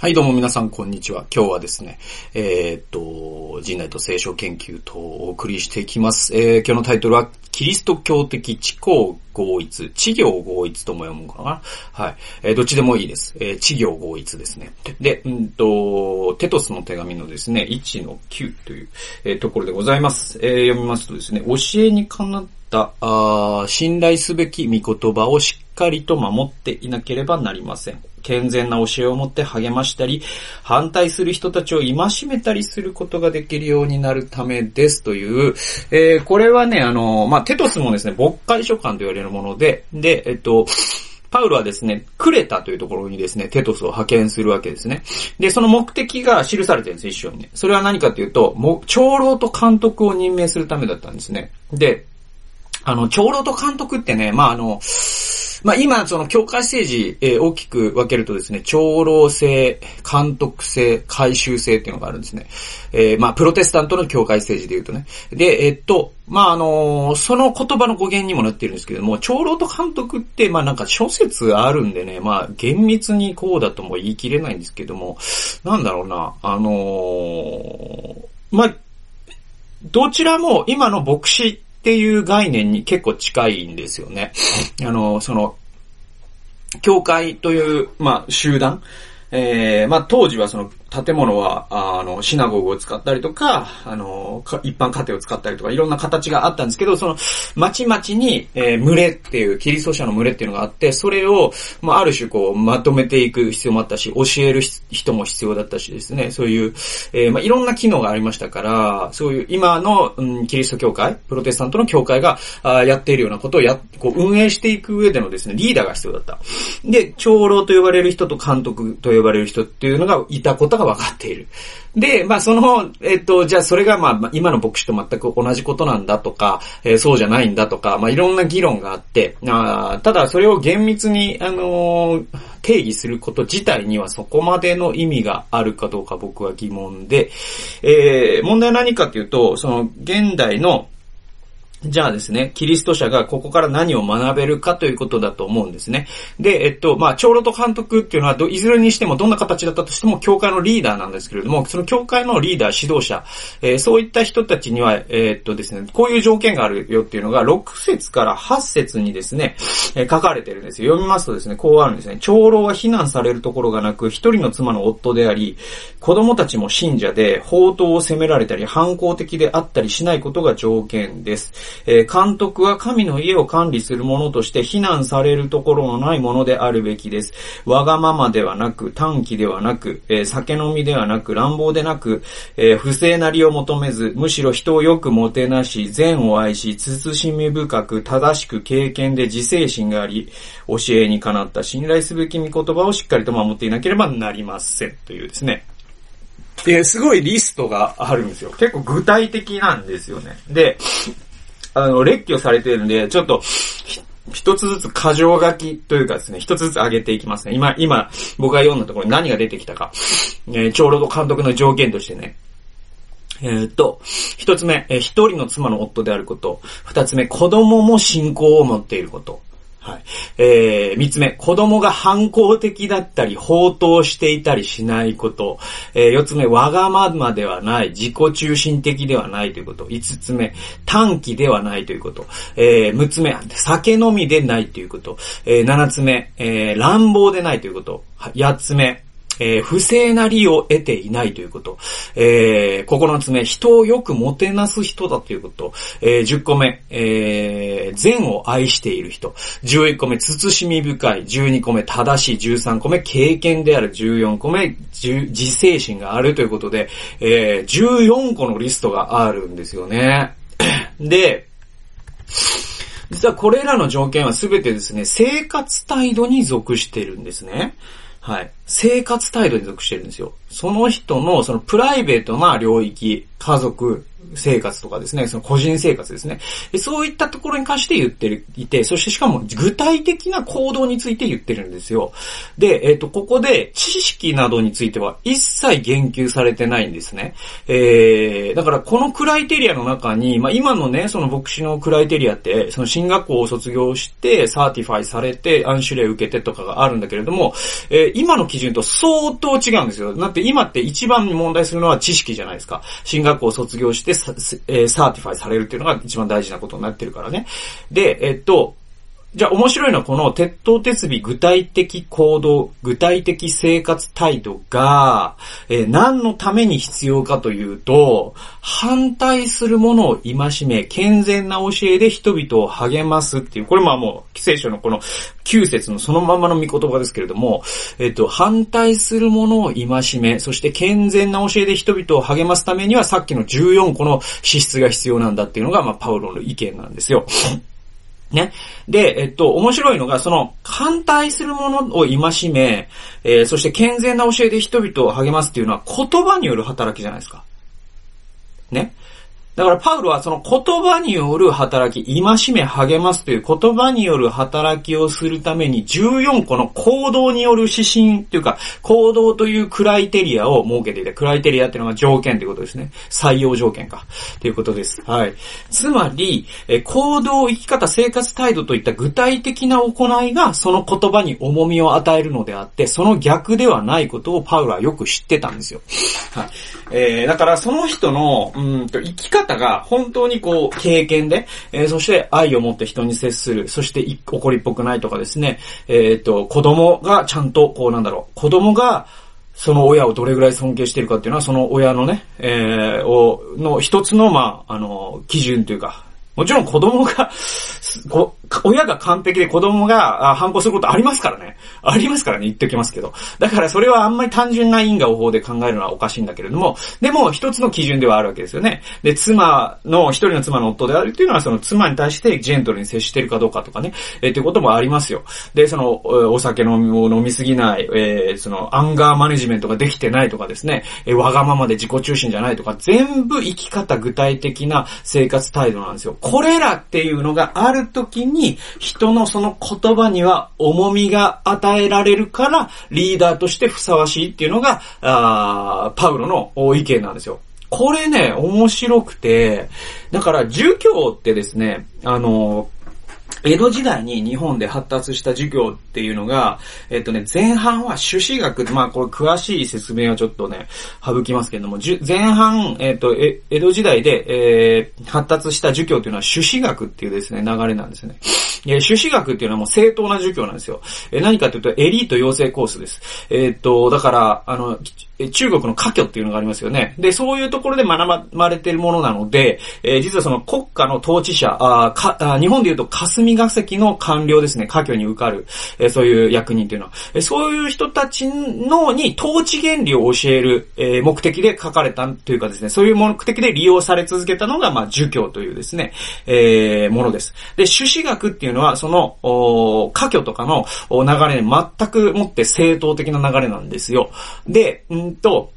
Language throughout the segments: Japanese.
はい、どうも皆さん、こんにちは。今日はですね、えー、っと、人内と聖書研究とお送りしていきます。えー、今日のタイトルは、キリスト教的知行合一、知行合一とも読むかな？はい。えー、どっちでもいいです。えー、知行合一ですね。で、うんと、テトスの手紙のですね、1の9という、えー、ところでございます。えー、読みますとですね、教えにかなったあ信頼すべき御言葉をしっかりと守っていなければなりません。健全な教えを持って励ましたり、反対する人たちを戒めたりすることができるようになるためですという、えー、これはね、あの、まあ、テトスもですね、牧会書簡と言われるもので、で、えっと、パウロはですね、クレタというところにですね、テトスを派遣するわけですね。で、その目的が記されてるんです、一緒にね。それは何かというと、もう長老と監督を任命するためだったんですね。で、あの、長老と監督ってね、まあ、あの、まあ、今、その、教会政治、えー、大きく分けるとですね、長老制、監督制、回収制っていうのがあるんですね。えー、まあ、プロテスタントの教会政治で言うとね。で、え、っと、まあ、あのー、その言葉の語源にもなってるんですけども、長老と監督って、まあ、なんか諸説あるんでね、まあ、厳密にこうだとも言い切れないんですけども、なんだろうな、あのー、まあ、どちらも今の牧師っていう概念に結構近いんですよね。あの、その、教会という、まあ、集団、えー、まあ、当時はその建物は、あの、シナゴグを使ったりとか、あの、一般家庭を使ったりとか、いろんな形があったんですけど、その、町々に、えー、群れっていう、キリスト者の群れっていうのがあって、それを、まあ、ある種こう、まとめていく必要もあったし、教える人も必要だったしですね、そういう、えー、まあ、いろんな機能がありましたから、そういう、今の、うん、キリスト教会、プロテスタントの教会が、あやっているようなことをや、こう、運営していく上でのですね、リーダーが必要だった。で、長老と呼ばれる人と監督と呼ばれる人っていうのがいたことが分かっている。で、まあその、えっと、じゃあそれがまあ今の牧師と全く同じことなんだとか、えー、そうじゃないんだとか、まあいろんな議論があって、あただそれを厳密に、あのー、定義すること自体にはそこまでの意味があるかどうか僕は疑問で、えー、問題は何かっていうと、その現代のじゃあですね、キリスト者がここから何を学べるかということだと思うんですね。で、えっと、まあ、長老と監督っていうのは、いずれにしてもどんな形だったとしても、教会のリーダーなんですけれども、その教会のリーダー、指導者、えー、そういった人たちには、えー、っとですね、こういう条件があるよっていうのが、6節から8節にですね、えー、書かれてるんですよ。読みますとですね、こうあるんですね。長老は非難されるところがなく、一人の妻の夫であり、子供たちも信者で、法刀を責められたり、反抗的であったりしないことが条件です。えー、監督は神の家を管理する者として非難されるところのないものであるべきです。わがままではなく、短期ではなく、えー、酒飲みではなく、乱暴でなく、えー、不正なりを求めず、むしろ人をよくもてなし、善を愛し、慎み深く、正しく経験で自制心があり、教えにかなった信頼すべき御言葉をしっかりと守っていなければなりません。というですね。で、すごいリストがあるんですよ。結構具体的なんですよね。で、あの、列挙されてるんで、ちょっと、一つずつ過剰書きというかですね、一つずつ上げていきますね。今、今、僕が読んだところに何が出てきたか。えー、長老と監督の条件としてね。えー、っと、一つ目、えー、一人の妻の夫であること。二つ目、子供も信仰を持っていること。はい。えー、三つ目、子供が反抗的だったり、放蕩していたりしないこと。えー、四つ目、わがままではない、自己中心的ではないということ。五つ目、短期ではないということ。えー、六つ目、酒飲みでないということ。えー、七つ目、えー、乱暴でないということ。八つ目、えー、不正な利を得ていないということ。えー、9つ目、人をよくもてなす人だということ。えー、10個目、えー、善を愛している人。11個目、慎み深い。12個目、正しい。13個目、経験である。14個目、自制心があるということで、えー、14個のリストがあるんですよね。で、実はこれらの条件はすべてですね、生活態度に属してるんですね。はい。生活態度に属してるんですよ。その人の、そのプライベートな領域、家族、生活とかですね、その個人生活ですね。そういったところに関して言っていて、そしてしかも具体的な行動について言ってるんですよ。で、えっ、と、ここで知識などについては一切言及されてないんですね。えー、だからこの criteria の中に、まあ、今のね、その牧師の criteria って、その神学校を卒業して、 certify されて、按手礼受けてとかがあるんだけれども、えー、今の基準と相当違うんですよ。だって今って一番問題するのは知識じゃないですか。神学校を卒業して、えー、 certify されるっていうのが一番大事なことになってるからね。で、えっと、じゃあ面白いのはこの徹頭徹尾具体的行動、具体的生活態度が、えー、何のために必要かというと、反対するものを戒め、健全な教えで人々を励ますっていう、これまあもう、聖書のこの9節のそのままの御言葉ですけれども、えっと、反対するものを戒め、そして健全な教えで人々を励ますためにはさっきの14個の資質が必要なんだっていうのが、まあ、パウロの意見なんですよ。ね。で、えっと、面白いのが、その、反対するものを戒め、えー、そして健全な教えで人々を励ますっていうのは言葉による働きじゃないですか。ね。だからパウロはその言葉による働き、戒め励ますという言葉による働きをするために14個の行動による指針というか、行動というクライテリアを設けていて、クライテリアっていうのが条件ということですね。採用条件か。ということです。はい。つまり、行動、生き方、生活態度といった具体的な行いがその言葉に重みを与えるのであって、その逆ではないことをパウロはよく知ってたんですよ。はい。えー、だからその人の、うんと、生き方方が本当にこう、経験で、えー、そして愛を持って人に接する、そして怒りっぽくないとかですね、えっ、と、子供がちゃんと、こうなんだろう、子供が、その親をどれぐらい尊敬しているかっていうのは、その親のね、えー、を、の一つの、まあ、あの、基準というか、もちろん子供が、親が完璧で子供が反抗することありますからね。ありますからね、言っておきますけど。だからそれはあんまり単純な因果応報で考えるのはおかしいんだけれども、でも一つの基準ではあるわけですよね。で、妻の、一人の妻の夫であるっていうのはその妻に対してジェントルに接してるかどうかとかね、えー、っていうこともありますよ。で、その、お酒飲みを飲みすぎない、えー、その、アンガーマネジメントができてないとかですね、えー、わがままで自己中心じゃないとか、全部生き方具体的な生活態度なんですよ。これらっていうのがあるときに、人のその言葉には重みが与えられるから、リーダーとしてふさわしいっていうのが、あパウロの意見なんですよ。これね、面白くて、だから、儒教ってですね、あの、江戸時代に日本で発達した授業っていうのが、えっとね、前半は朱子学、まあこれ詳しい説明はちょっとね、省きますけれども、前半、えっと、江戸時代で、えー、発達した儒教っていうのは朱子学っていうですね、流れなんですね。え朱子学っていうのはもう正当な授業なんですよ。え何かというと、エリート養成コースです。えー、っと、だから、あの、中国の科挙っていうのがありますよね。で、そういうところで学ばれてるものなので、えー、実はその国家の統治者、あかあ日本で言うと霞が関の官僚ですね、科挙に受かる、えー、そういう役人っていうのは、えー、そういう人たちのに統治原理を教える、えー、目的で書かれたというかですね、そういう目的で利用され続けたのが、まあ、儒教というですね、えー、ものです。で、朱子学っていうのは、その、お科挙とかの流れに全くもって正当的な流れなんですよ。で、んと、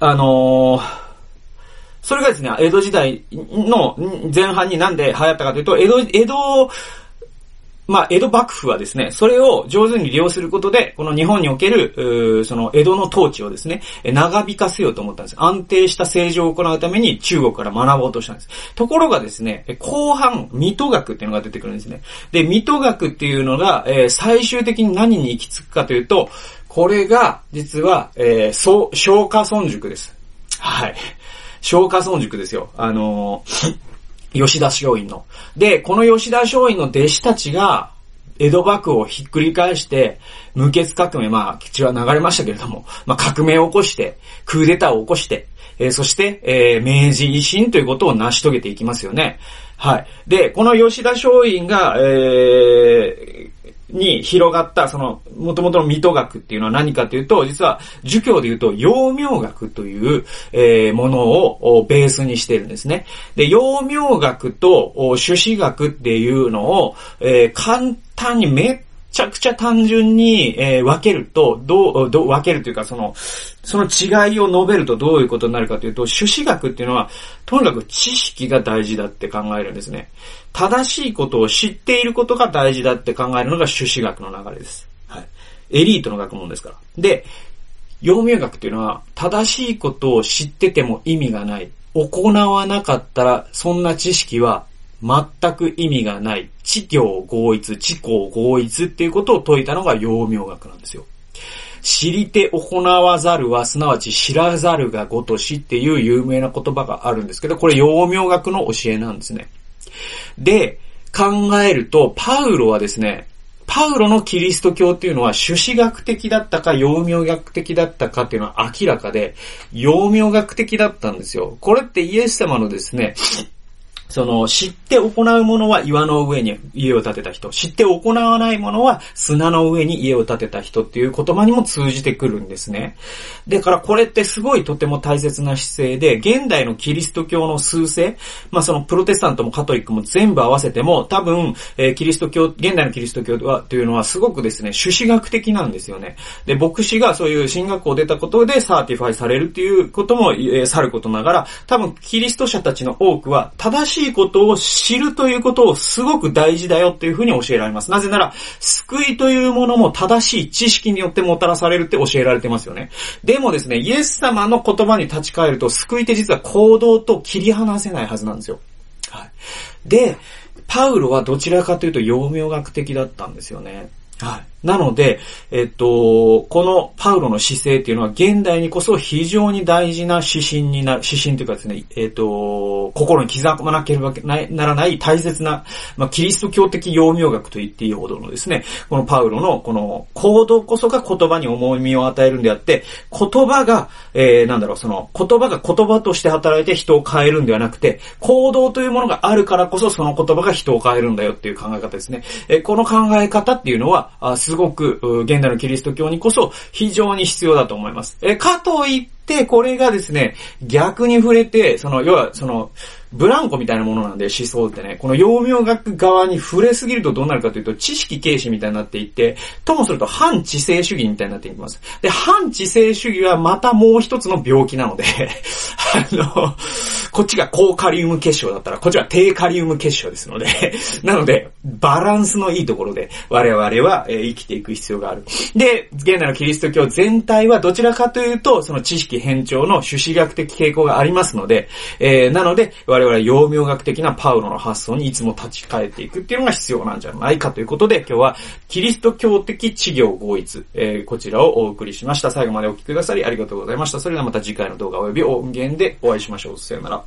あのーそれがですね、江戸時代の前半になんで流行ったかというと、江戸、江戸、まあ、江戸幕府はですね、それを上手に利用することで、この日本における、その江戸の統治をですね、長引かせようと思ったんです。安定した政治を行うために中国から学ぼうとしたんです。ところがですね、後半、水戸学っていうのが出てくるんですね。で、水戸学っていうのが、えー、最終的に何に行き着くかというと、これが、実は、えー、そう、小華村塾です。はい。小華村塾ですよ。あのー、吉田松陰の。で、この吉田松陰の弟子たちが、江戸幕府をひっくり返して、無血革命、まあ、血は流れましたけれども、まあ、革命を起こして、クーデターを起こして、えー、そして、えー、明治維新ということを成し遂げていきますよね。はい。で、この吉田松陰が、えに広がった、その、もともとの水戸学っていうのは何かというと、実は、儒教で言うと、陽明学という、えー、ものをベースにしてるんですね。で、陽明学と朱子学っていうのを、えー、簡単にめっちゃくちゃ単純に、えー、分けると、どう、どう、分けるというか、その、その違いを述べるとどういうことになるかというと、朱子学っていうのは、とにかく知識が大事だって考えるんですね。正しいことを知っていることが大事だって考えるのが朱子学の流れです。はい。エリートの学問ですから。で、陽明学っていうのは、正しいことを知ってても意味がない。行わなかったら、そんな知識は全く意味がない。知行合一、知行合一っていうことを説いたのが陽明学なんですよ。知りて行わざるは、すなわち知らざるがごとしっていう有名な言葉があるんですけど、これ陽明学の教えなんですね。で、考えると、パウロはですね、パウロのキリスト教っていうのは朱子学的だったか、陽明学的だったかっていうのは明らかで、陽明学的だったんですよ。これってイエス様のですね、その、知って行うものは岩の上に家を建てた人、知って行わないものは砂の上に家を建てた人っていう言葉にも通じてくるんですね。だからこれってすごいとても大切な姿勢で、現代のキリスト教の数勢、まあそのプロテスタントもカトリックも全部合わせても、多分、えー、キリスト教、現代のキリスト教は、というのはすごくですね、朱子学的なんですよね。で、牧師がそういう神学校を出たことで certify されるっていうことも、えー、さることながら、多分キリスト者たちの多くは正しいしいことを知るということをすごく大事だよっていうふうに教えられます。なぜなら、救いというものも正しい知識によってもたらされるって教えられてますよね。でもですね、イエス様の言葉に立ち返ると、救いって実は行動と切り離せないはずなんですよ。はい。で、パウロはどちらかというと、陽明学的だったんですよね。はい。なので、えっと、このパウロの姿勢っていうのは現代にこそ非常に大事な指針になる、指針というかですね、えっと、心に刻まなければならない大切な、まあ、キリスト教的陽明学と言っていいほどのですね、このパウロのこの行動こそが言葉に重みを与えるんであって、言葉が、えー、なんだろう、その言葉が言葉として働いて人を変えるんではなくて、行動というものがあるからこそその言葉が人を変えるんだよっていう考え方ですね。えー、この考え方っていうのは、すごく、現代のキリスト教にこそ非常に必要だと思います。えかといって、これがですね、逆に触れて、その、要は、その、ブランコみたいなものなんで思想ってね、この陽明学側に触れすぎるとどうなるかというと、知識軽視みたいになっていって、ともすると反知性主義みたいになっていきます。で、反知性主義はまたもう一つの病気なので あの、こっちが高カリウム結晶だったら、こっちは低カリウム結晶ですのでなので、バランスのいいところで我々は、生きていく必要がある。で、現代のキリスト教全体はどちらかというと、その知識偏重の朱子学的傾向がありますので、えー、なので、我々は陽明学的なパウロの発想にいつも立ち返っていくっていうのが必要なんじゃないかということで、今日はキリスト教的治療合一、えー、こちらをお送りしました。最後までお聴きくださりありがとうございました。それではまた次回の動画及び音源でお会いしましょう。さよなら。